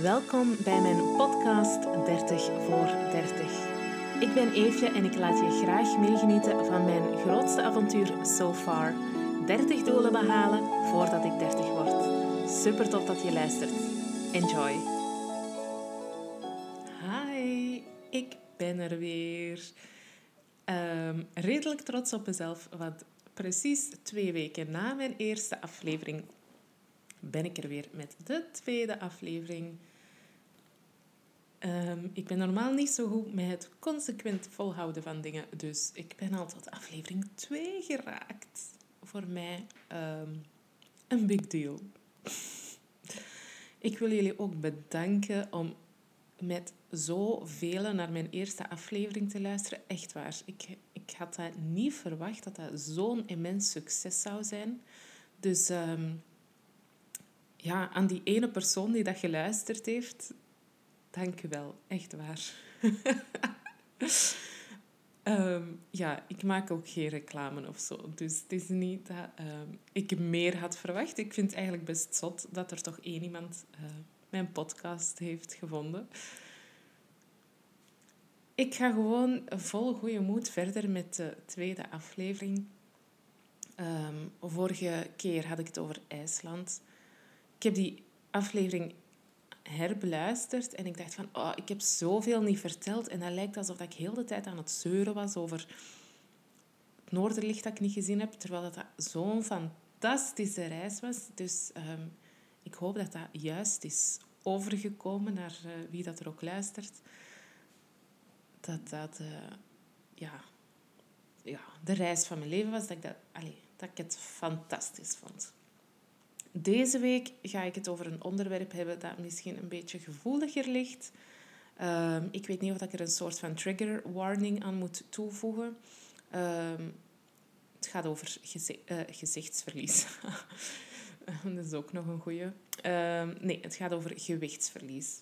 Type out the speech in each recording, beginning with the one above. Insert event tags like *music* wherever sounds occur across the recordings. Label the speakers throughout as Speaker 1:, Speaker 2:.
Speaker 1: Welkom bij mijn podcast 30 voor 30. Ik ben Eefje en ik laat je graag meegenieten van mijn grootste avontuur so far. 30 doelen behalen voordat ik 30 word. Super tof dat je luistert. Enjoy. Hi, ik ben er weer. Um, redelijk trots op mezelf, want precies twee weken na mijn eerste aflevering ben ik er weer met de tweede aflevering. Um, ik ben normaal niet zo goed met het consequent volhouden van dingen, dus ik ben al tot aflevering 2 geraakt. Voor mij um, een big deal. ik wil jullie ook bedanken om met zoveel naar mijn eerste aflevering te luisteren. Echt waar. Ik, ik had dat niet verwacht dat dat zo'n immens succes zou zijn. Dus um, ja, aan die ene persoon die dat geluisterd heeft, dank u wel. Echt waar. um, *laughs* ja, ik maak ook geen reclame of zo. Dus het is niet dat um, ik meer had verwacht. Ik vind het eigenlijk best zot dat er toch één iemand uh, mijn podcast heeft gevonden. Ik ga gewoon vol goede moed verder met de tweede aflevering. Um, vorige keer had ik het over IJsland. Ik heb die aflevering herbeluisterd en ik dacht van, oh, ik heb zoveel niet verteld. En dat lijkt alsof ik heel de tijd aan het zeuren was over het Noorderlicht dat ik niet gezien heb, terwijl dat, zo'n fantastische reis was. Dus um, ik hoop dat dat juist is overgekomen naar uh, wie dat er ook luistert. Dat dat uh, ja, ja, de reis van mijn leven was, dat ik, dat, allez, dat ik het fantastisch vond. Deze week ga ik het over een onderwerp hebben dat misschien een beetje gevoeliger ligt. Um, ik weet niet of ik er een soort van trigger warning aan moet toevoegen. Um, het gaat over uh, gezichtsverlies. *laughs* dat is ook nog een goeie. Um, nee, het gaat over gewichtsverlies.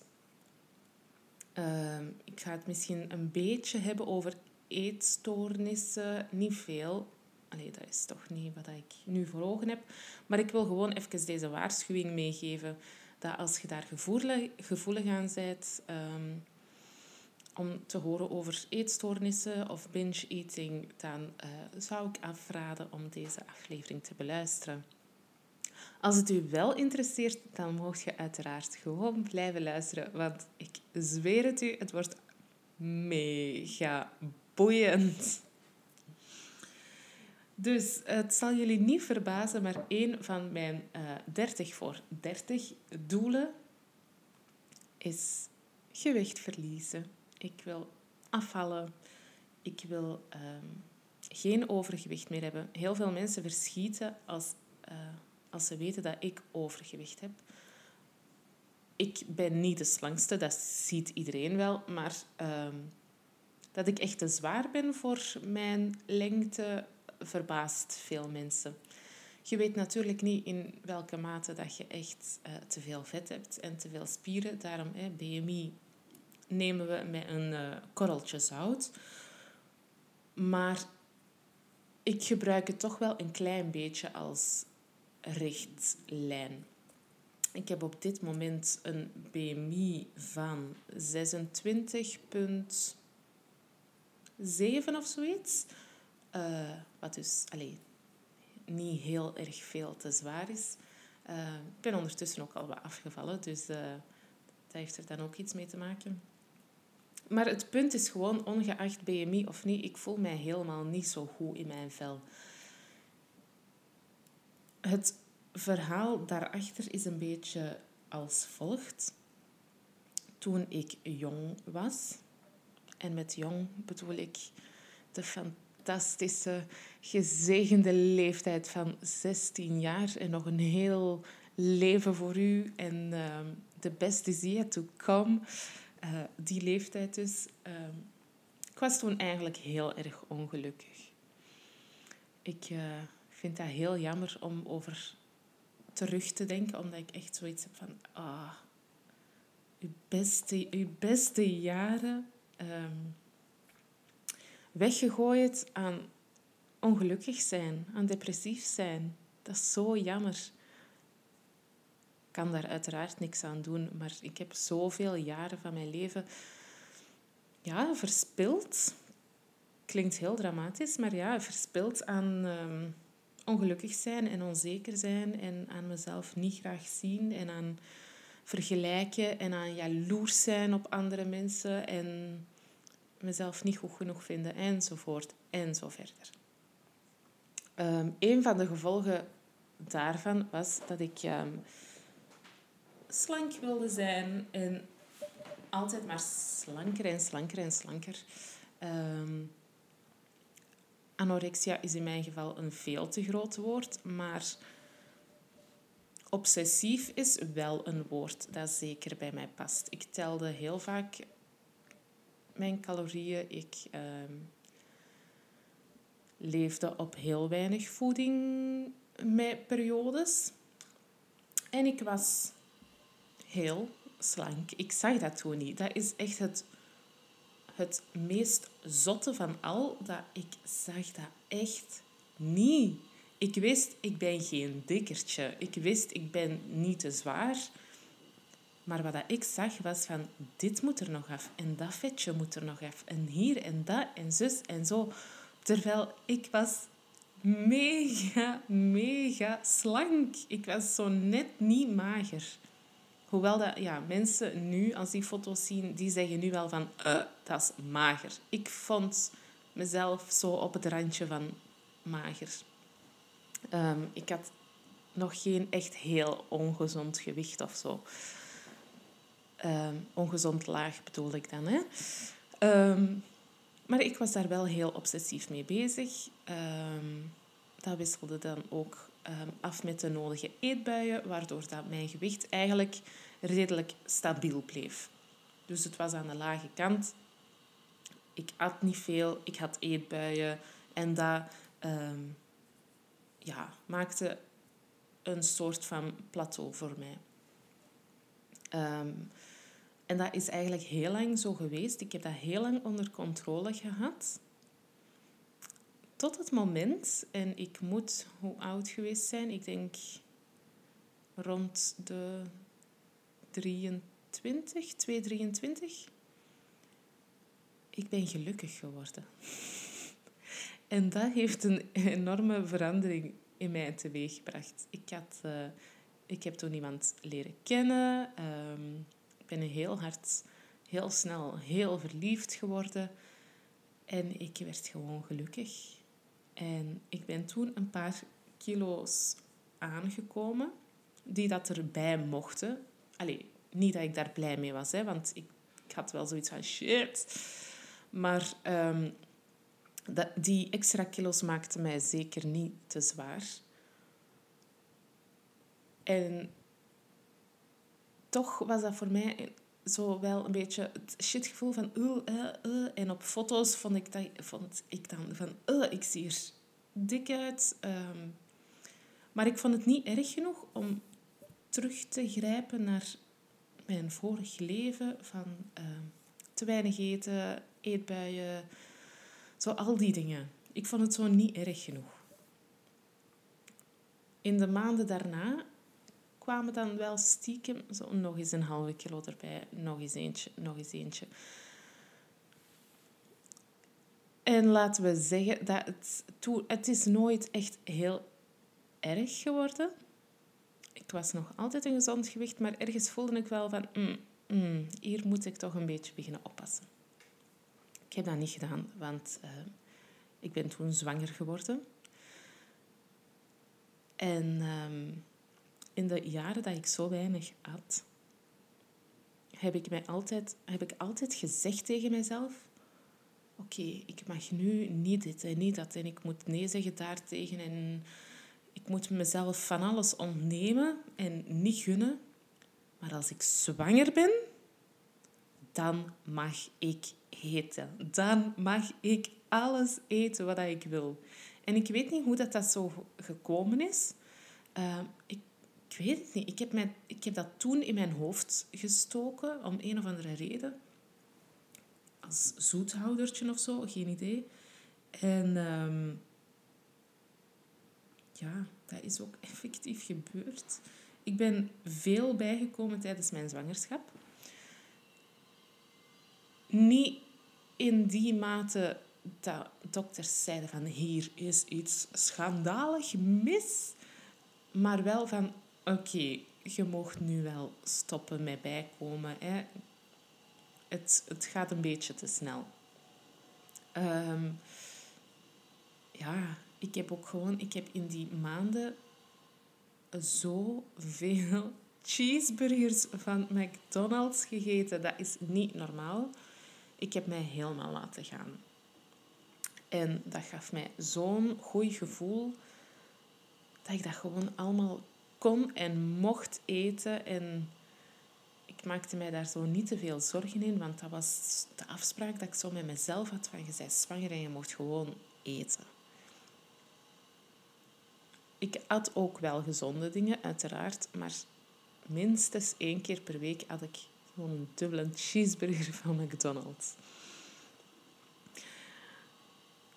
Speaker 1: ik ga het misschien een beetje hebben over eetstoornissen. Niet veel, Allee, dat is toch niet wat ik nu voor ogen heb. Maar ik wil gewoon even deze waarschuwing meegeven. Dat als je daar gevoelig, gevoelig aan bent... Um, om te horen over eetstoornissen of binge-eating... dan uh, zou ik afraden om deze aflevering te beluisteren. Als het u wel interesseert, dan mocht je uiteraard gewoon blijven luisteren. Want ik zweer het u, het wordt mega boeiend. Dus het zal jullie niet verbazen, maar een van mijn uh, eh, 30 voor 30 doelen is gewicht verliezen. Ik wil afvallen. Ik wil um, geen overgewicht meer hebben. Heel veel mensen verschieten als, uh, als ze weten dat ik overgewicht heb. Ik ben niet de slangste, dat ziet iedereen wel. Maar um, dat ik echt te zwaar ben voor mijn lengte, verbaast veel mensen. Je weet natuurlijk niet in welke mate dat je echt uh, te veel vet hebt en te veel spieren. Daarom, BMI nemen we met een uh, korreltje zout. Maar ik gebruik het toch wel een klein beetje als richtlijn. Ik heb op dit moment een BMI van 26,7 of zoiets. Uh, wat dus allee, niet heel erg veel te zwaar is. Uh, ik ben ondertussen ook al wat afgevallen, dus uh, dat heeft er dan ook iets mee te maken. Maar het punt is gewoon, ongeacht BMI of niet, ik voel mij helemaal niet zo goed in mijn vel. Het verhaal daarachter is een beetje als volgt. Toen ik jong was, en met jong bedoel ik de fantastische, gezegende leeftijd van 16 jaar en nog een heel leven voor u en uh, the best is yet to come. Uh, die leeftijd dus. Uh, ik was toen eigenlijk heel erg ongelukkig. Ik uh, vind dat heel jammer om over terug te denken, omdat ik echt zoiets heb van, ah, uw beste, uw beste jaren um, weggegooid aan ongelukkig zijn, aan depressief zijn. Dat is zo jammer. kan daar uiteraard niks aan doen. Maar ik heb zoveel jaren van mijn leven ja, verspild. Klinkt heel dramatisch, maar ja, verspild aan ehm, ongelukkig zijn en onzeker zijn en aan mezelf niet graag zien en aan vergelijken en aan jaloers zijn op andere mensen en mezelf niet goed genoeg vinden enzovoort en zo verder. Um, een van de gevolgen daarvan was dat ik ehm, slank wilde zijn en altijd maar slanker en slanker en slanker. Ehm, anorexia is in mijn geval een veel te groot woord, maar obsessief is wel een woord dat zeker bij mij past. Ik telde heel vaak mijn calorieën. Ik ehm, leefde op heel weinig voeding met periodes. En ik was heel slank. Ik zag dat toen niet. Dat is echt het, het meest zotte van al. Dat ik zag dat echt niet. Ik wist, ik ben geen dikkertje. Ik wist, ik ben niet te zwaar. Maar wat ik zag was van, dit moet er nog af. En dat vetje moet er nog af. En hier en dat en zus en zo. Terwijl ik was mega, mega slank. Ik was zo net niet mager. Hoewel dat, ja, mensen nu, als die foto's zien, die zeggen nu wel van, uh, dat is mager. Ik vond mezelf zo op het randje van mager. Um, ik had nog geen echt heel ongezond gewicht of zo. Um, ongezond laag bedoel ik dan. Hè? Um, maar ik was daar wel heel obsessief mee bezig. Um, dat wisselde dan ook af met de nodige eetbuien, waardoor dat mijn gewicht eigenlijk redelijk stabiel bleef. Dus het was aan de lage kant. Ik at niet veel, ik had eetbuien en dat ja, maakte een soort van plateau voor mij. En dat is eigenlijk heel lang zo geweest. Ik heb dat heel lang onder controle gehad. Tot het moment, en ik moet hoe oud geweest zijn, ik denk rond de 23, 223. Ik ben gelukkig geworden. *laughs* En dat heeft een enorme verandering in mij teweeggebracht. Ik, had, uh, ik heb toen iemand leren kennen. Ik ben heel hard, heel snel, heel verliefd geworden. En ik werd gewoon gelukkig. En ik ben toen een paar kilo's aangekomen die dat erbij mochten. Allee, niet dat ik daar blij mee was, hè, want ik, ik had wel zoiets van shit. Maar dat, die extra kilo's maakten mij zeker niet te zwaar. En toch was dat voor mij zo wel een beetje het shitgevoel van... Uh. En op foto's vond ik, dat, vond ik dan van... Uh, ik zie er dik uit. Um, maar ik vond het niet erg genoeg om terug te grijpen naar mijn vorig leven. Van uh, te weinig eten, eetbuien zo al die dingen. Ik vond het zo niet erg genoeg. In de maanden daarna kwamen dan wel stiekem zo nog eens een halve kilo erbij, nog eens eentje, nog eens eentje. En laten we zeggen dat het, het is nooit echt heel erg geworden. Ik was nog altijd een gezond gewicht, maar ergens voelde ik wel van, mm, mm, hier moet ik toch een beetje beginnen oppassen. Ik heb dat niet gedaan, want uh, ik ben toen zwanger geworden. En um, in de jaren dat ik zo weinig had, heb ik, mij altijd, heb ik altijd gezegd tegen mezelf... Oké, ik mag nu niet dit en niet dat. En ik moet nee zeggen daartegen. En ik moet mezelf van alles ontnemen en niet gunnen. Maar als ik zwanger ben, dan mag ik eten. Dan mag ik alles eten wat ik wil. En ik weet niet hoe dat, dat zo gekomen is. Uh, ik, ik, weet het niet. Ik heb, mij, ik heb dat toen in mijn hoofd gestoken, om een of andere reden. Als zoethoudertje of zo, geen idee. En um, ja, dat is ook *laughs* effectief gebeurd. ik ben veel bijgekomen tijdens mijn zwangerschap. Niet in die mate dat dokters zeiden van hier is iets schandalig mis. Maar wel van oké, je mocht nu wel stoppen met bijkomen. Hè. Het, het gaat een beetje te snel. Um, ja, ik heb ook gewoon, ik heb in die maanden zoveel *laughs* cheeseburgers van McDonald's gegeten. Dat is niet normaal. Ik heb mij helemaal laten gaan. En dat gaf mij zo'n goed gevoel dat ik dat gewoon allemaal kon en mocht eten. En ik maakte mij daar zo niet te veel zorgen in, want dat was de afspraak dat ik zo met mezelf had van je bent zwanger en je mocht gewoon eten. Ik at ook wel gezonde dingen, uiteraard, maar minstens één keer per week had ik gewoon een dubbele cheeseburger van McDonald's.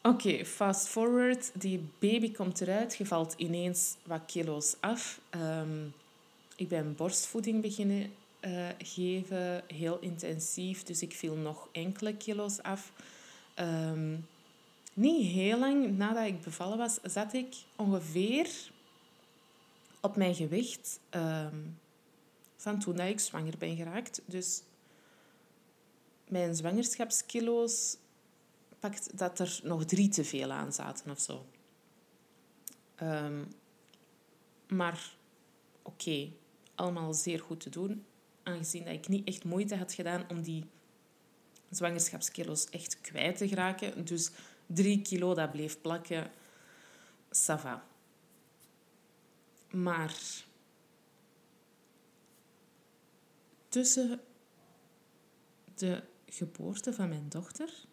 Speaker 1: Oké, fast forward. Die baby komt eruit. Je valt ineens wat kilo's af. Ehm, ik ben borstvoeding beginnen uh, geven, heel intensief. Dus ik viel nog enkele kilo's af. Ehm, niet heel lang nadat ik bevallen was, zat ik ongeveer op mijn gewicht ehm, van toen dat ik zwanger ben geraakt. Dus mijn zwangerschapskilo's pakt dat er nog drie te veel aan zaten of zo. Ehm, maar oké, allemaal zeer goed te doen. Aangezien dat ik niet echt moeite had gedaan om die zwangerschapskilo's echt kwijt te geraken. Dus drie kilo, dat bleef plakken. Sava. Maar tussen de geboorte van mijn dochter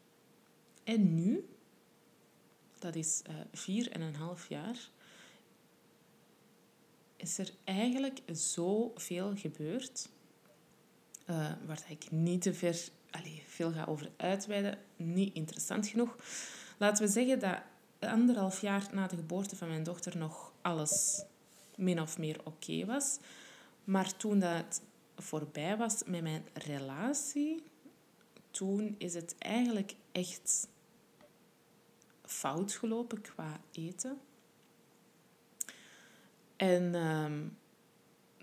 Speaker 1: en nu, dat is uh, vier en een half jaar, is er eigenlijk zoveel gebeurd uh, waar ik niet te ver, allez, veel ga over uitweiden. Niet interessant genoeg. Laten we zeggen dat anderhalf jaar na de geboorte van mijn dochter nog alles min of meer oké was. Maar toen dat voorbij was met mijn relatie, toen is het eigenlijk echt fout gelopen qua eten. En ehm,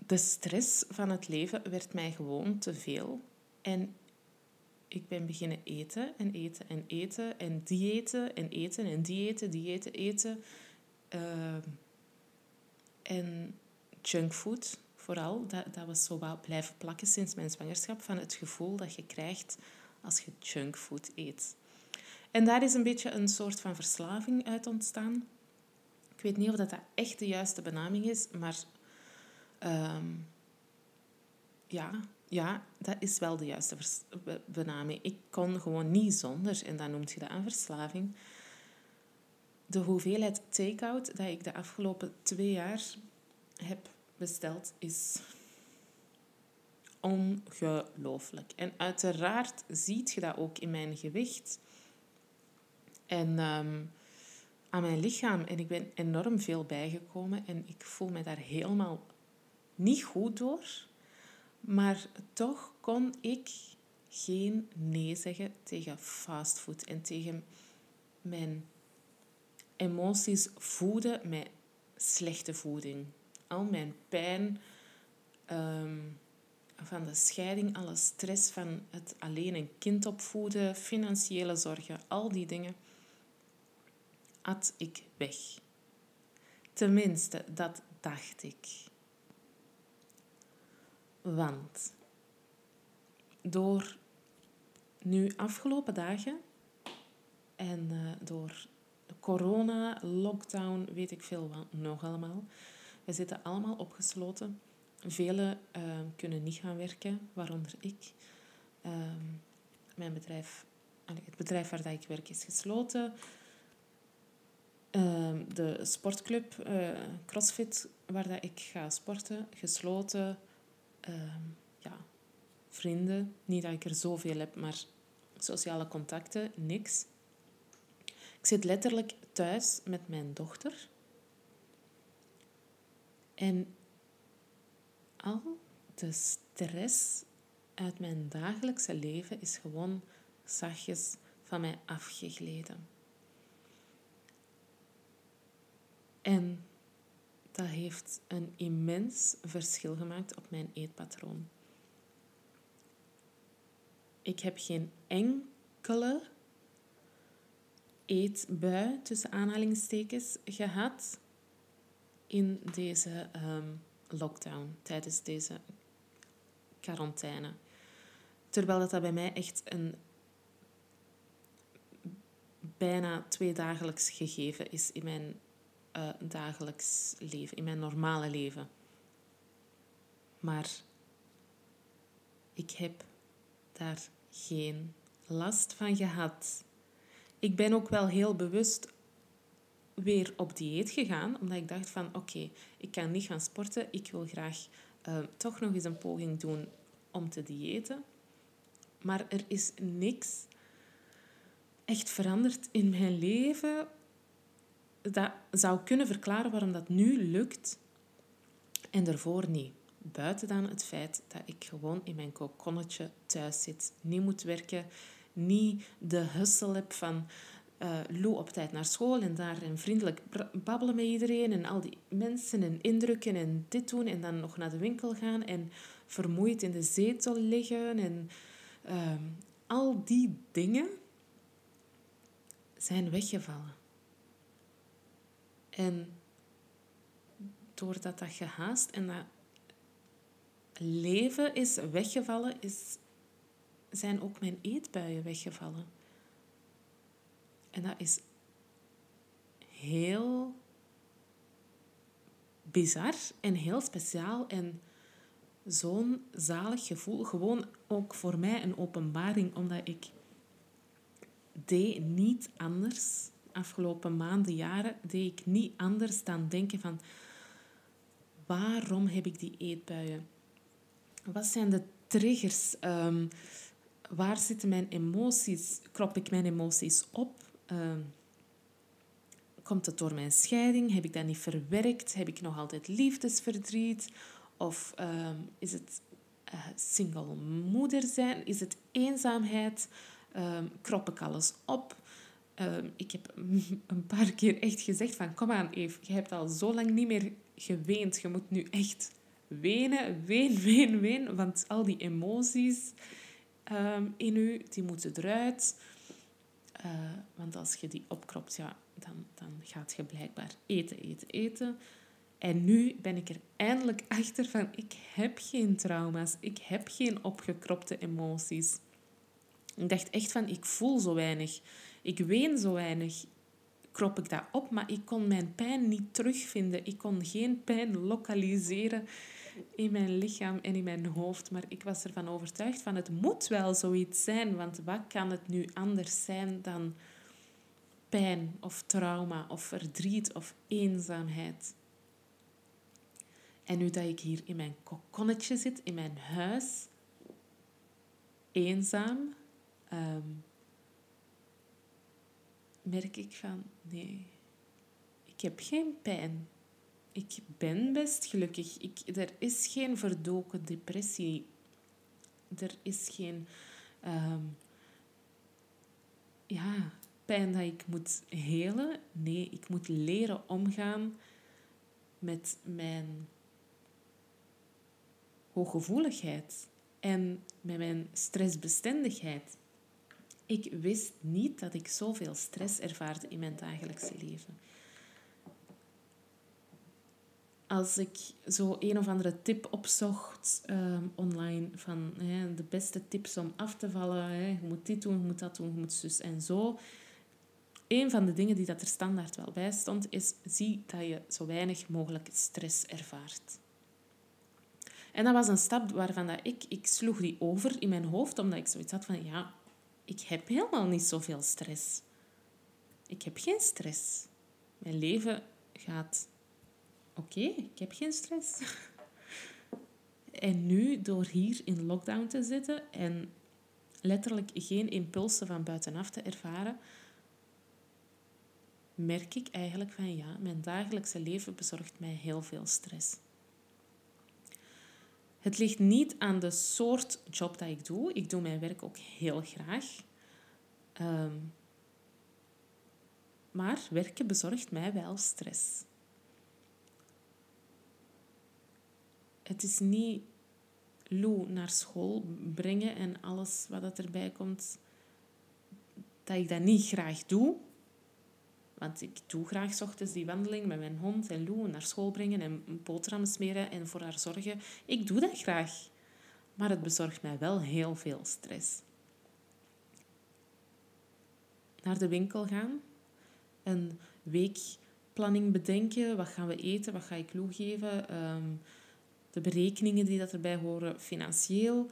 Speaker 1: de stress van het leven werd mij gewoon te veel. En ik ben beginnen eten en eten en eten en diëten en eten en diëten, diëten, eten. Uh, en junkfood vooral, dat, dat was zo wel blijven plakken sinds mijn zwangerschap van het gevoel dat je krijgt als je junkfood eet. En daar is een beetje een soort van verslaving uit ontstaan. Ik weet niet of dat, echt de juiste benaming is, maar ehm, ja, ja, dat is wel de juiste benaming. Ik kon gewoon niet zonder, en dan noemt je dat een verslaving. De hoeveelheid take-out dat ik de afgelopen twee jaar heb besteld, is ongelooflijk. En uiteraard ziet je dat ook in mijn gewicht en ehm, aan mijn lichaam. En ik ben enorm veel bijgekomen en ik voel me daar helemaal niet goed door. Maar toch kon ik geen nee zeggen tegen fastfood en tegen mijn emoties voeden met slechte voeding. Al mijn pijn ehm, van de scheiding, alle stress van het alleen een kind opvoeden, financiële zorgen, al die dingen, at ik weg. Tenminste, dat dacht ik. Want door nu afgelopen dagen en uh, door de corona, lockdown, weet ik veel wat nog allemaal. We zitten allemaal opgesloten. Velen uh, kunnen niet gaan werken, waaronder ik. Uh, mijn bedrijf, het bedrijf waar ik werk is gesloten. Ehm, de sportclub uh, CrossFit, waar dat ik ga sporten, gesloten. Ehm, ja, vrienden. Niet dat ik er zoveel heb, maar sociale contacten, niks. Ik zit letterlijk thuis met mijn dochter. En de stress uit mijn dagelijkse leven is gewoon zachtjes van mij afgegleden. En dat heeft een immens verschil gemaakt op mijn eetpatroon. Ik heb geen enkele eetbui tussen aanhalingstekens gehad in deze ehm, lockdown, tijdens deze quarantaine. Terwijl dat, dat bij mij echt een bijna tweedagelijks gegeven is in mijn uh, dagelijks leven, in mijn normale leven. Maar ik heb daar geen last van gehad. Ik ben ook wel heel bewust weer op dieet gegaan, omdat ik dacht van oké, ik kan niet gaan sporten, ik wil graag uh, toch nog eens een poging doen om te diëten. Maar er is niks echt veranderd in mijn leven dat zou kunnen verklaren waarom dat nu lukt en daarvoor niet. Buiten dan het feit dat ik gewoon in mijn kokonnetje thuis zit, niet moet werken, niet de hustle heb van uh, Lou op tijd naar school en daar en vriendelijk babbelen met iedereen en al die mensen en indrukken en dit doen en dan nog naar de winkel gaan en vermoeid in de zetel liggen en ehm, al die dingen zijn weggevallen. En doordat dat gehaast en dat leven is weggevallen, is, zijn ook mijn eetbuien weggevallen. En dat is heel bizar en heel speciaal en zo'n zalig gevoel. Gewoon ook voor mij een openbaring, omdat ik deed niet anders. Afgelopen maanden, jaren, deed ik niet anders dan denken van... Waarom heb ik die eetbuien? Wat zijn de triggers? Ehm, waar zitten mijn emoties? Krop ik mijn emoties op? Ehm, komt het door mijn scheiding? Heb ik dat niet verwerkt? Heb ik nog altijd liefdesverdriet? Of ehm, is het uh, single moeder zijn? Is het eenzaamheid? Um, krop ik alles op? ik heb *laughs* een paar keer echt gezegd van... Kom aan, Eve, je hebt al zo lang niet meer geweend. Je moet nu echt wenen, ween, *laughs* ween, ween. Want al die emoties in u, die moeten eruit. Uh, want als je die opkropt, ja, dan, dan gaat je blijkbaar eten, eten, eten. En nu ben ik er eindelijk achter van, ik heb geen trauma's. Ik heb geen opgekropte emoties. Ik dacht echt van, ik voel zo weinig. Ik ween zo weinig. Krop ik dat op, maar ik kon mijn pijn niet terugvinden. Ik kon geen pijn lokaliseren in mijn lichaam en in mijn hoofd. Maar ik was ervan overtuigd van het moet wel zoiets zijn. Want wat kan het nu anders zijn dan pijn of trauma of verdriet of eenzaamheid? En nu dat ik hier in mijn kokonnetje zit, in mijn huis, eenzaam, ehm, merk ik van nee, ik heb geen pijn ik ben best gelukkig. Ik, er is geen verdoken depressie. Er is geen ehm, ja, pijn dat ik moet helen. Nee, ik moet leren omgaan met mijn hooggevoeligheid en met mijn stressbestendigheid. Ik wist niet dat ik zoveel stress ervaarde in mijn dagelijkse leven als ik zo een of andere tip opzocht uh, online van hè, de beste tips om af te vallen, hè, je moet dit doen, je moet dat doen, je moet zus en zo. Een van de dingen die dat er standaard wel bij stond, is zie dat je zo weinig mogelijk stress ervaart. En dat was een stap waarvan dat ik, ik sloeg die over in mijn hoofd, omdat ik zoiets had van, ja, ik heb helemaal niet zoveel stress. Ik heb geen stress. Mijn leven gaat oké, ik heb geen stress. *laughs* en nu, door hier in lockdown te zitten en letterlijk geen impulsen van buitenaf te ervaren, merk ik eigenlijk van ja, mijn dagelijkse leven bezorgt mij heel veel stress. Het ligt niet aan de soort job dat ik doe. Ik doe mijn werk ook heel graag. Ehm, maar werken bezorgt mij wel stress. Het is niet Lou naar school brengen en alles wat erbij komt, dat ik dat niet graag doe. Want ik doe graag s ochtends die wandeling met mijn hond en Lou naar school brengen en boterhammen smeren en voor haar zorgen. Ik doe dat graag. Maar het bezorgt mij wel heel veel stress. Naar de winkel gaan, een weekplanning bedenken. Wat gaan we eten? Wat ga ik Lou geven? Ehm, de berekeningen die dat erbij horen, financieel.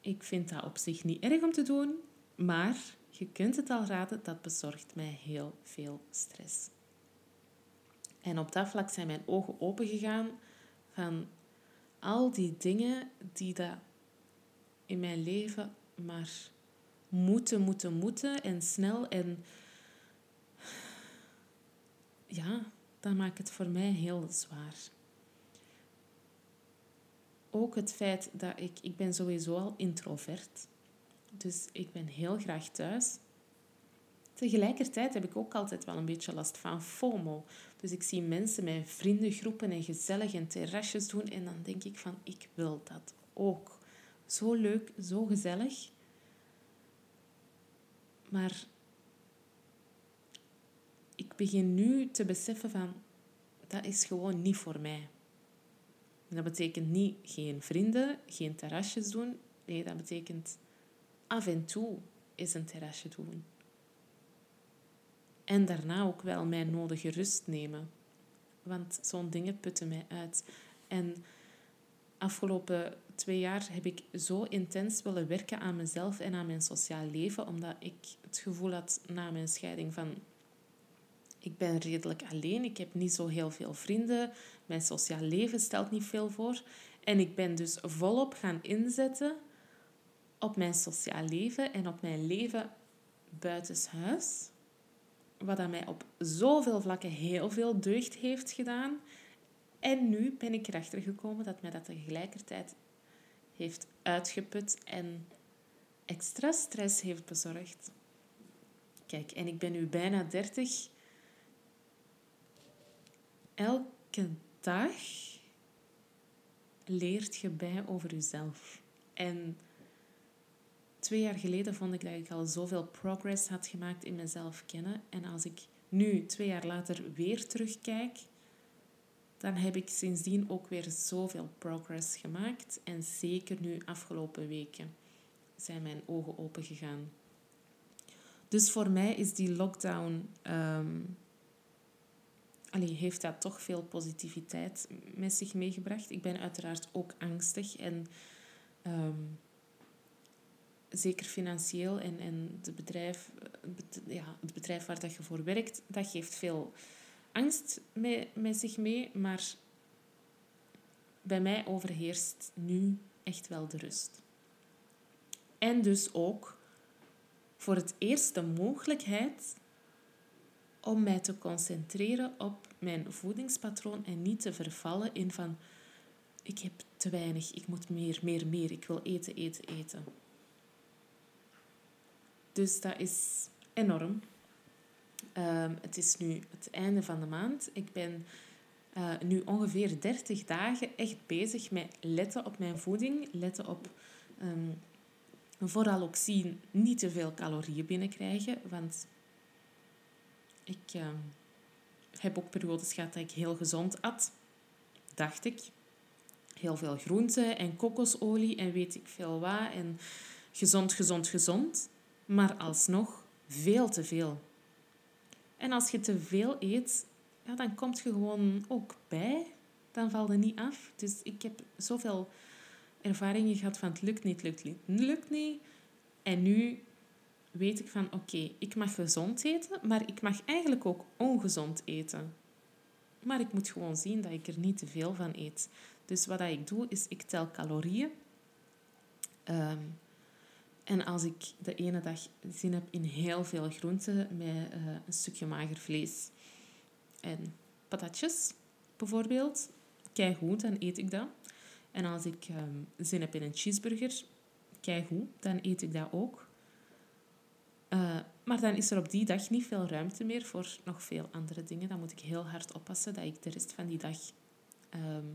Speaker 1: Ik vind dat op zich niet erg om te doen, maar je kunt het al raden, dat bezorgt mij heel veel stress. En op dat vlak zijn mijn ogen open gegaan van al die dingen die dat in mijn leven maar moeten, moeten, moeten en snel en ja, dat maakt het voor mij heel zwaar. Ook het feit dat ik, ik ben sowieso al introvert dus ik ben heel graag thuis. Tegelijkertijd heb ik ook altijd wel een beetje last van FOMO. Dus ik zie mensen met vriendengroepen en gezellig en terrasjes doen. En dan denk ik van, ik wil dat ook. Zo leuk, zo gezellig. Maar ik begin nu te beseffen van, dat is gewoon niet voor mij. Dat betekent niet geen vrienden, geen terrasjes doen. Nee, dat betekent af en toe eens een terrasje doen. En daarna ook wel mijn nodige rust nemen. Want zo'n dingen putten mij uit. En afgelopen twee jaar heb ik zo intens willen werken aan mezelf en aan mijn sociaal leven, omdat ik het gevoel had na mijn scheiding van ik ben redelijk alleen, ik heb niet zo heel veel vrienden, mijn sociaal leven stelt niet veel voor. En ik ben dus volop gaan inzetten op mijn sociaal leven en op mijn leven buitenshuis. Wat aan mij op zoveel vlakken heel veel deugd heeft gedaan. En nu ben ik erachter gekomen dat mij dat tegelijkertijd heeft uitgeput en extra stress heeft bezorgd. Kijk, en ik ben nu bijna 30. Elke dag leert je bij over jezelf. En twee jaar geleden vond ik dat ik al zoveel progress had gemaakt in mezelf kennen. En als ik nu, twee jaar later, weer terugkijk, dan heb ik sindsdien ook weer zoveel progress gemaakt. En zeker nu, afgelopen weken, zijn mijn ogen open gegaan. Dus voor mij is die lockdown. Um, allee, heeft dat toch veel positiviteit met zich meegebracht. Ik ben uiteraard ook angstig en. Um, zeker financieel en, en de bedrijf, ja, het bedrijf waar dat je voor werkt, dat geeft veel angst met, met zich mee. Maar bij mij overheerst nu echt wel de rust. En dus ook voor het eerst de mogelijkheid om mij te concentreren op mijn voedingspatroon en niet te vervallen in van ik heb te weinig, ik moet meer, meer, meer, ik wil eten, eten, eten. Dus dat is enorm. Ehm, het is nu het einde van de maand. Ik ben uh, nu ongeveer 30 dagen echt bezig met letten op mijn voeding. Letten op um, vooral ook zien niet te veel calorieën binnenkrijgen. Want ik ehm, heb ook periodes gehad dat ik heel gezond at. Dacht ik. Heel veel groenten en kokosolie en weet ik veel wat. En gezond, gezond, gezond maar alsnog veel te veel. En als je te veel eet, ja, dan komt je gewoon ook bij. Dan valt het niet af. Dus ik heb zoveel ervaringen gehad van het lukt niet, lukt niet, lukt niet. En nu weet ik van oké, ik mag gezond eten, maar ik mag eigenlijk ook ongezond eten. Maar ik moet gewoon zien dat ik er niet te veel van eet. Dus wat ik doe, is ik tel calorieën. Ehm, en als ik de ene dag zin heb in heel veel groenten met uh, een stukje mager vlees en patatjes bijvoorbeeld, kijk goed, dan eet ik dat. En als ik ehm, zin heb in een cheeseburger, kijk goed, dan eet ik dat ook. Uh, maar dan is er op die dag niet veel ruimte meer voor nog veel andere dingen. Dan moet ik heel hard oppassen dat ik de rest van die dag ehm,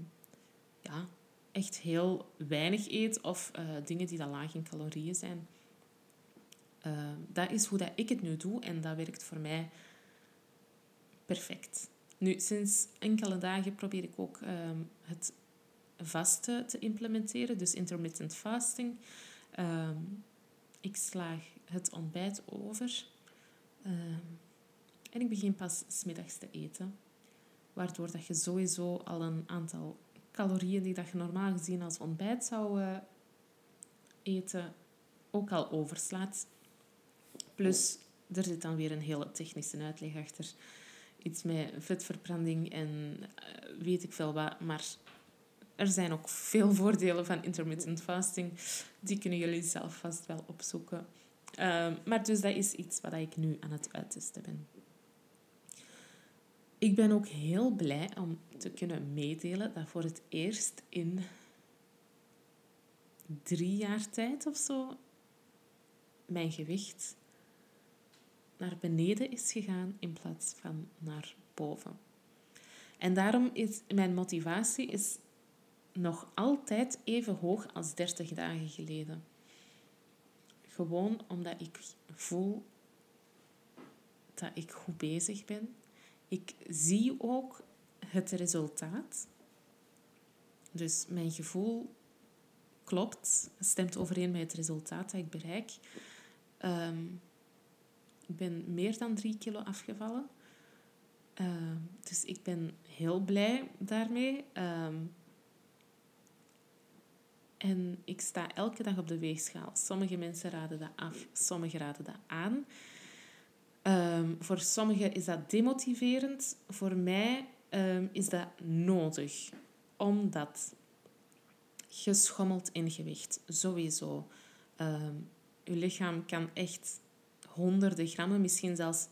Speaker 1: ja, echt heel weinig eet of uh, dingen die dan laag in calorieën zijn. Uh, dat is hoe dat ik het nu doe en dat werkt voor mij perfect. Nu, sinds enkele dagen probeer ik ook um, het vaste te implementeren, dus intermittent fasting. Ik slaag het ontbijt over en ik begin pas smiddags te eten, waardoor dat je sowieso al een aantal calorieën die dat je normaal gezien als ontbijt zou uh, eten, ook al overslaat. Plus, er zit dan weer een hele technische uitleg achter. Iets met vetverbranding en uh, weet ik veel wat. Maar er zijn ook veel *laughs* voordelen van intermittent fasting. Die kunnen jullie zelf vast wel opzoeken. Uh, maar dus dat is iets wat ik nu aan het uittesten ben. Ik ben ook heel blij om te kunnen meedelen dat voor het eerst in drie jaar tijd of zo mijn gewicht naar beneden is gegaan in plaats van naar boven. En daarom is mijn motivatie is nog altijd even hoog als 30 dagen geleden. Gewoon omdat ik voel dat ik goed bezig ben ik zie ook het resultaat. Dus mijn gevoel klopt, stemt overeen met het resultaat dat ik bereik. Ehm, ik ben meer dan drie kilo afgevallen. Ehm, dus ik ben heel blij daarmee. Ehm, en ik sta elke dag op de weegschaal. Sommige mensen raden dat af, sommigen raden dat aan. Um, voor sommigen is dat demotiverend. Voor mij um, is dat nodig. Omdat je schommelt in gewicht. Sowieso. Um, je lichaam kan echt honderden grammen, misschien zelfs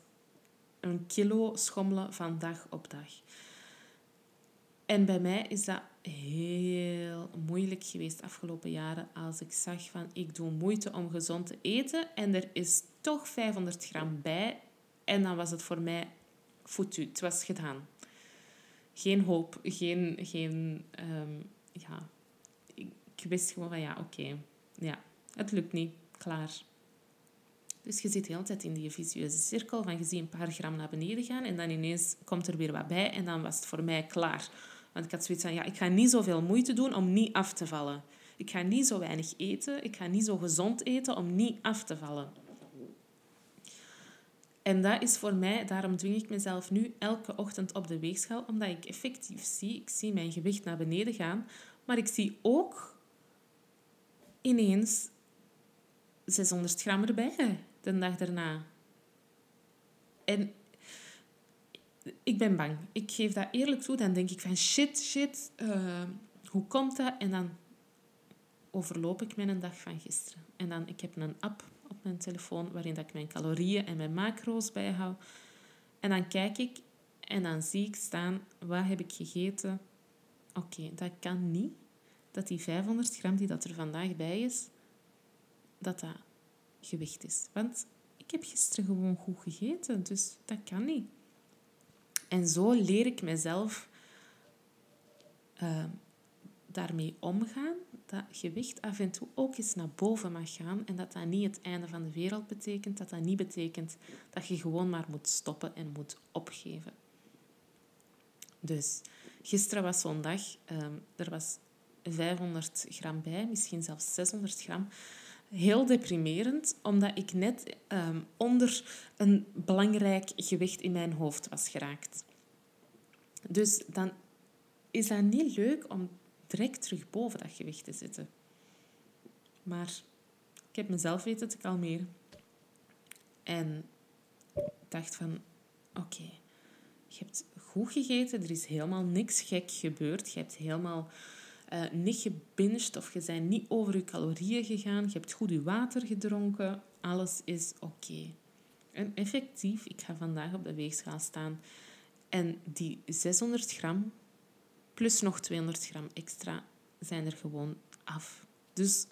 Speaker 1: een kilo schommelen van dag op dag. En bij mij is dat heel moeilijk geweest de afgelopen jaren als ik zag van ik doe moeite om gezond te eten en er is toch 500 gram bij en dan was het voor mij foutu. Het was gedaan. Geen hoop, geen... geen um, ja, ik wist gewoon van ja, oké. ja, het lukt niet. Klaar. Dus je zit de tijd in die vicieuze cirkel van je ziet een paar gram naar beneden gaan en dan ineens komt er weer wat bij en dan was het voor mij klaar. Want ik had zoiets van, ja, ik ga niet zoveel moeite doen om niet af te vallen. Ik ga niet zo weinig eten, ik ga niet zo gezond eten om niet af te vallen. En dat is voor mij, daarom dwing ik mezelf nu elke ochtend op de weegschaal, omdat ik effectief zie, ik zie mijn gewicht naar beneden gaan, maar ik zie ook ineens 600 gram erbij de dag daarna. En ik ben bang. Ik geef dat eerlijk toe. Dan denk ik van shit, shit, uh, hoe komt dat? En dan overloop ik mijn dag van gisteren. En dan, ik heb een app op mijn telefoon waarin dat ik mijn calorieën en mijn macro's bijhoud. En dan kijk ik en dan zie ik staan, wat heb ik gegeten? Oké, dat kan niet. Dat die 500 gram die dat er vandaag bij is, dat dat gewicht is. Want ik heb gisteren gewoon goed gegeten, dus dat kan niet. En zo leer ik mezelf uh, daarmee omgaan. Dat gewicht af en toe ook eens naar boven mag gaan. En dat dat niet het einde van de wereld betekent. Dat dat niet betekent dat je gewoon maar moet stoppen en moet opgeven. Dus gisteren was zo'n dag. Um, er was 500 gram bij, misschien zelfs 600 gram. Heel deprimerend, omdat ik net um, onder een belangrijk gewicht in mijn hoofd was geraakt. Dus dan is dat niet leuk om direct terug boven dat gewicht te zitten. Maar ik heb mezelf weten te kalmeren. En dacht van, oké, je hebt goed gegeten, er is helemaal niks gek gebeurd. Je hebt helemaal uh, niet gebinged of je bent niet over je calorieën gegaan. Je hebt goed je water gedronken. Alles is oké. En effectief, ik ga vandaag op de weegschaal staan. En die 600 gram plus nog 200 gram extra zijn er gewoon af. Dus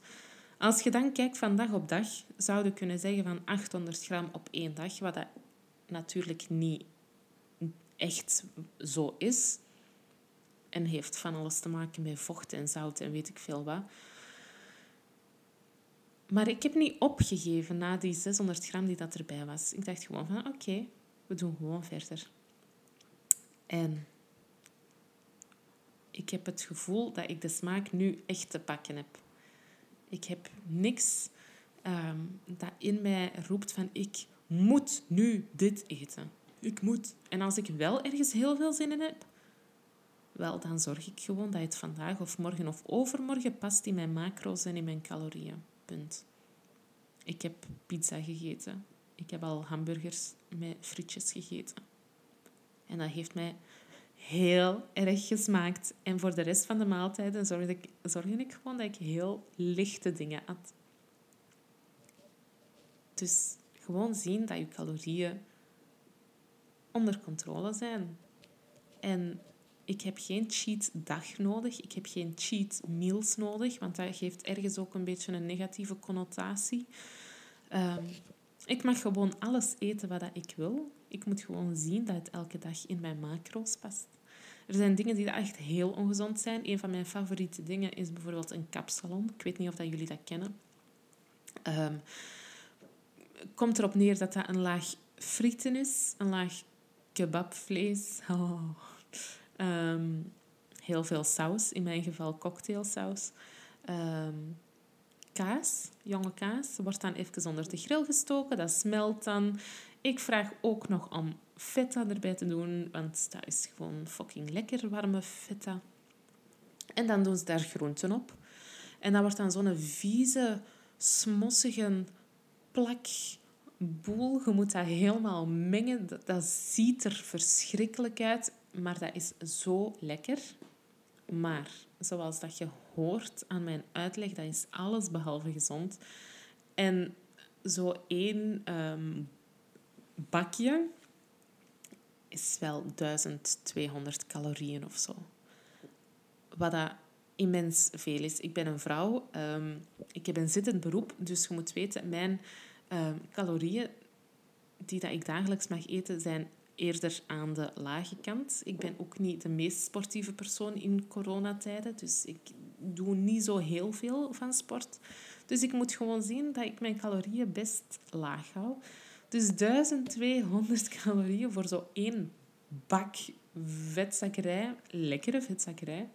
Speaker 1: als je dan kijkt van dag op dag, zou je kunnen zeggen van 800 gram op één dag, wat dat natuurlijk niet echt zo is. En heeft van alles te maken met vocht en zout en weet ik veel wat. Maar ik heb niet opgegeven na die 600 gram die dat erbij was. Ik dacht gewoon van oké, we doen gewoon verder. En ik heb het gevoel dat ik de smaak nu echt te pakken heb. Ik heb niks ehm, dat in mij roept van ik moet nu dit eten. Ik moet. En als ik wel ergens heel veel zin in heb, wel, dan zorg ik gewoon dat het vandaag of morgen of overmorgen past in mijn macro's en in mijn calorieën. Punt. Ik heb pizza gegeten. Ik heb al hamburgers met frietjes gegeten. En dat heeft mij heel erg gesmaakt. En voor de rest van de maaltijden zorgde ik, ik gewoon dat ik heel lichte dingen at. Dus gewoon zien dat je calorieën onder controle zijn. En ik heb geen cheat dag nodig. Ik heb geen cheat meals nodig, want dat geeft ergens ook een beetje een negatieve connotatie. Ehm, ik mag gewoon alles eten wat ik wil. Ik moet gewoon zien dat het elke dag in mijn macro's past. Er zijn dingen die echt heel ongezond zijn. Een van mijn favoriete dingen is bijvoorbeeld een kapsalon. Ik weet niet of dat jullie dat kennen. Um, komt erop neer dat dat een laag frieten is, een laag kebabvlees. Oh. Ehm, heel veel saus, in mijn geval cocktailsaus. Um, kaas, jonge kaas, wordt dan even onder de grill gestoken. Dat smelt dan. Ik vraag ook nog om feta erbij te doen, want dat is gewoon fucking lekker, warme feta. En dan doen ze daar groenten op. En dat wordt dan zo'n vieze, smossige plak boel. Je moet dat helemaal mengen. Dat ziet er verschrikkelijk uit, maar dat is zo lekker. Maar zoals dat je hoort aan mijn uitleg, dat is alles behalve gezond. En zo één ehm, bakje is wel 1200 calorieën of zo. Wat dat immens veel is. Ik ben een vrouw, um, ik heb een zittend beroep, dus je moet weten, mijn um, calorieën die dat ik dagelijks mag eten zijn eerder aan de lage kant. Ik ben ook niet de meest sportieve persoon in coronatijden, dus ik doe niet zo heel veel van sport. Dus ik moet gewoon zien dat ik mijn calorieën best laag hou. Dus 1200 calorieën voor zo één bak vetzakkerij, lekkere vetzakkerij,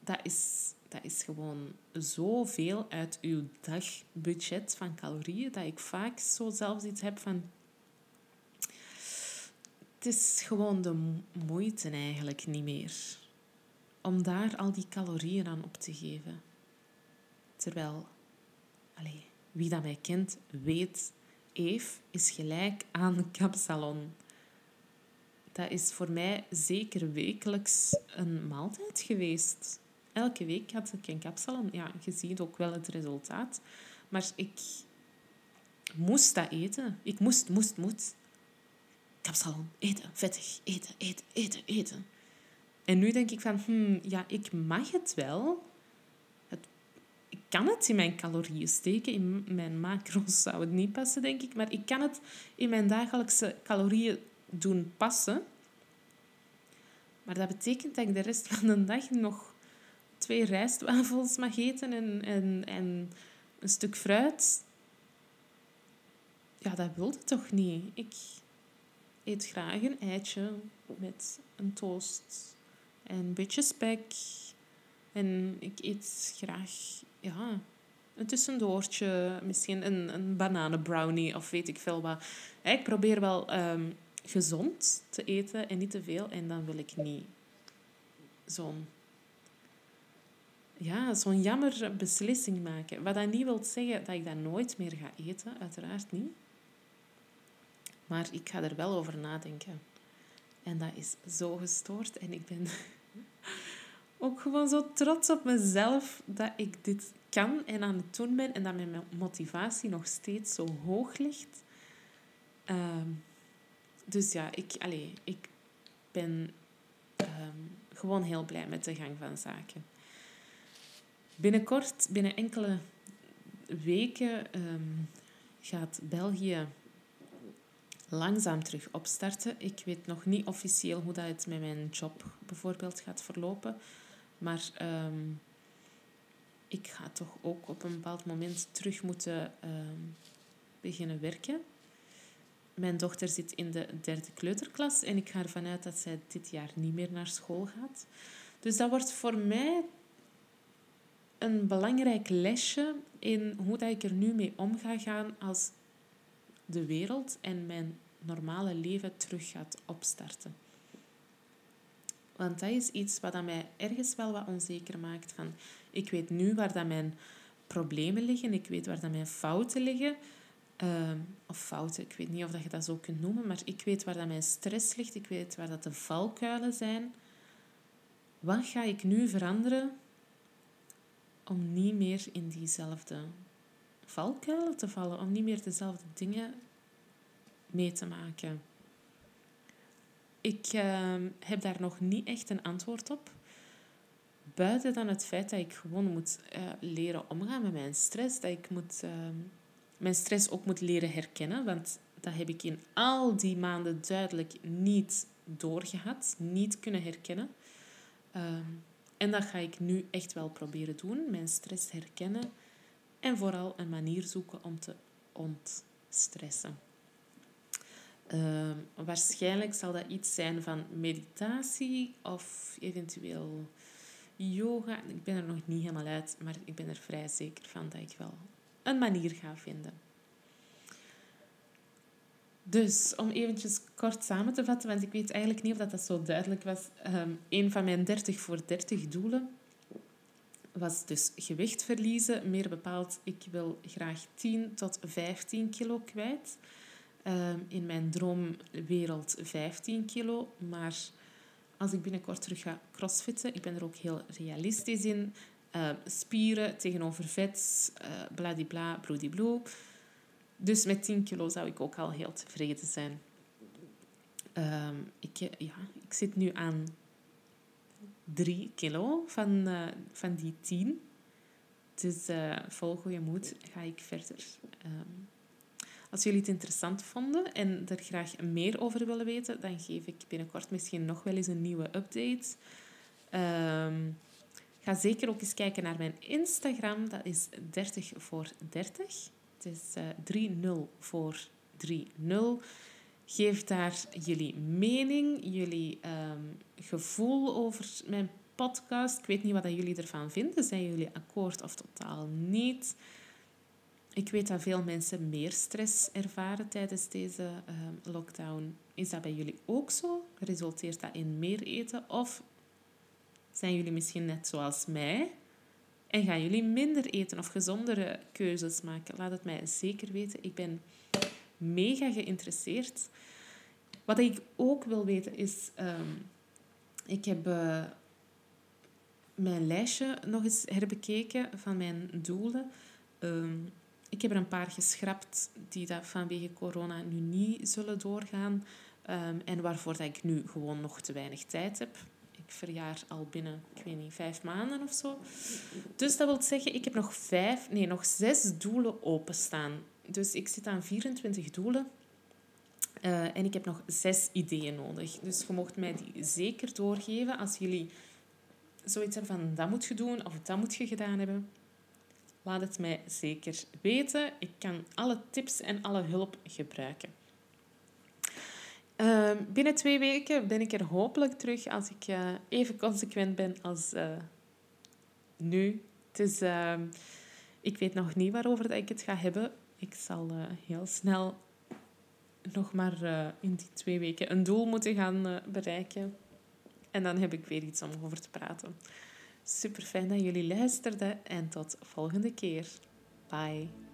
Speaker 1: dat is, dat is gewoon zoveel uit uw dagbudget van calorieën dat ik vaak zo zelfs iets heb van het is gewoon de moeite eigenlijk niet meer om daar al die calorieën aan op te geven. Terwijl, allez, wie dat mij kent, weet, Eve is gelijk aan kapsalon. Dat is voor mij zeker wekelijks een maaltijd geweest. Elke week had ik een kapsalon. Ja, je ziet ook wel het resultaat. Maar ik moest dat eten. Ik moest, moest, moest kapsalon, eten, vettig, eten, eten, eten, eten. En nu denk ik van, hmm, ja, ik mag het wel. Het, ik kan het in mijn calorieën steken. In mijn macro's zou het niet passen, denk ik. Maar ik kan het in mijn dagelijkse calorieën doen passen. Maar dat betekent dat ik de rest van de dag nog twee rijstwafels mag eten en, en, en een stuk fruit. Ja, dat wilde toch niet. Ik, eet graag een eitje met een toast en een beetje spek. En ik eet graag ja, een tussendoortje, misschien een, een bananenbrownie of weet ik veel wat. Ik probeer wel ehm, gezond te eten en niet te veel. En dan wil ik niet zo'n ja, zo'n jammer beslissing maken. Wat dat niet wil zeggen dat ik dat nooit meer ga eten, uiteraard niet. Maar ik ga er wel over nadenken. En dat is zo gestoord. En ik ben *laughs* ook gewoon zo trots op mezelf dat ik dit kan en aan het doen ben. En dat mijn motivatie nog steeds zo hoog ligt. Ehm, dus ja, ik, allez, ik ben um, gewoon heel blij met de gang van zaken. Binnenkort, binnen enkele weken, ehm, gaat België langzaam terug opstarten. Ik weet nog niet officieel hoe dat het met mijn job bijvoorbeeld gaat verlopen. Maar ehm, ik ga toch ook op een bepaald moment terug moeten ehm, beginnen werken. Mijn dochter zit in de derde kleuterklas en ik ga ervan uit dat zij dit jaar niet meer naar school gaat. Dus dat wordt voor mij een belangrijk lesje in hoe dat ik er nu mee om ga gaan als de wereld en mijn normale leven terug gaat opstarten. Want dat is iets wat mij ergens wel wat onzeker maakt. Van, ik weet nu waar dat mijn problemen liggen, ik weet waar dat mijn fouten liggen. Ehm, of fouten, ik weet niet of je dat zo kunt noemen, maar ik weet waar dat mijn stress ligt, ik weet waar dat de valkuilen zijn. Wat ga ik nu veranderen om niet meer in diezelfde valkuilen te vallen, om niet meer dezelfde dingen mee te maken? Ik ehm, heb daar nog niet echt een antwoord op. Buiten dan het feit dat ik gewoon moet uh, leren omgaan met mijn stress, dat ik moet, ehm, mijn stress ook moet leren herkennen, want dat heb ik in al die maanden duidelijk niet doorgehad, niet kunnen herkennen. Ehm, en dat ga ik nu echt wel proberen doen, mijn stress herkennen en vooral een manier zoeken om te ontstressen. Ehm, waarschijnlijk zal dat iets zijn van meditatie of eventueel yoga. Ik ben er nog niet helemaal uit, maar ik ben er vrij zeker van dat ik wel een manier ga vinden. Dus om eventjes kort samen te vatten, want ik weet eigenlijk niet of dat, dat zo duidelijk was. Um, een van mijn 30 voor 30 doelen was dus gewicht verliezen. Meer bepaald, ik wil graag 10 tot 15 kilo kwijt. Ehm, in mijn droomwereld 15 kilo. Maar als ik binnenkort terug ga crossfitten, ik ben er ook heel realistisch in. Uh, spieren tegenover vet, uh, bladibla, bloedibloe. Dus met 10 kilo zou ik ook al heel tevreden zijn. Um, ik, ja, ik zit nu aan 3 kilo van, uh, van die 10. Dus uh, vol goede moed ga ik verder. Um, als jullie het interessant vonden en er graag meer over willen weten, dan geef ik binnenkort misschien nog wel eens een nieuwe update. Um, ga zeker ook eens kijken naar mijn Instagram. Dat is 30 voor 30. Het is uh, eh, 30 voor 30. Geef daar jullie mening, jullie um, gevoel over mijn podcast. Ik weet niet wat jullie ervan vinden. Zijn jullie akkoord of totaal niet? Ik weet dat veel mensen meer stress ervaren tijdens deze uh, lockdown. Is dat bij jullie ook zo? Resulteert dat in meer eten? Of zijn jullie misschien net zoals mij en gaan jullie minder eten of gezondere keuzes maken? Laat het mij zeker weten. Ik ben mega geïnteresseerd. Wat ik ook wil weten is... Um, ik heb uh, mijn lijstje nog eens herbekeken van mijn doelen. Um, ik heb er een paar geschrapt die dat vanwege corona nu niet zullen doorgaan. Um, en waarvoor dat ik nu gewoon nog te weinig tijd heb. Ik verjaar al binnen, ik weet niet, vijf maanden of zo. Dus dat wil zeggen, ik heb nog vijf, nee, nog zes doelen openstaan. Dus ik zit aan 24 doelen. Uh, en ik heb nog zes ideeën nodig. Dus je mocht mij die zeker doorgeven als jullie zoiets hebben van dat moet je doen of dat moet je gedaan hebben. Laat het mij zeker weten. Ik kan alle tips en alle hulp gebruiken. Ehm, binnen twee weken ben ik er hopelijk terug als ik uh, even consequent ben als uh, nu. Dus uh, ik weet nog niet waarover dat ik het ga hebben. Ik zal eh, heel snel nog maar in die twee weken een doel moeten gaan bereiken. En dan heb ik weer iets om over te praten. Super fijn dat jullie luisterden en tot volgende keer. Bye.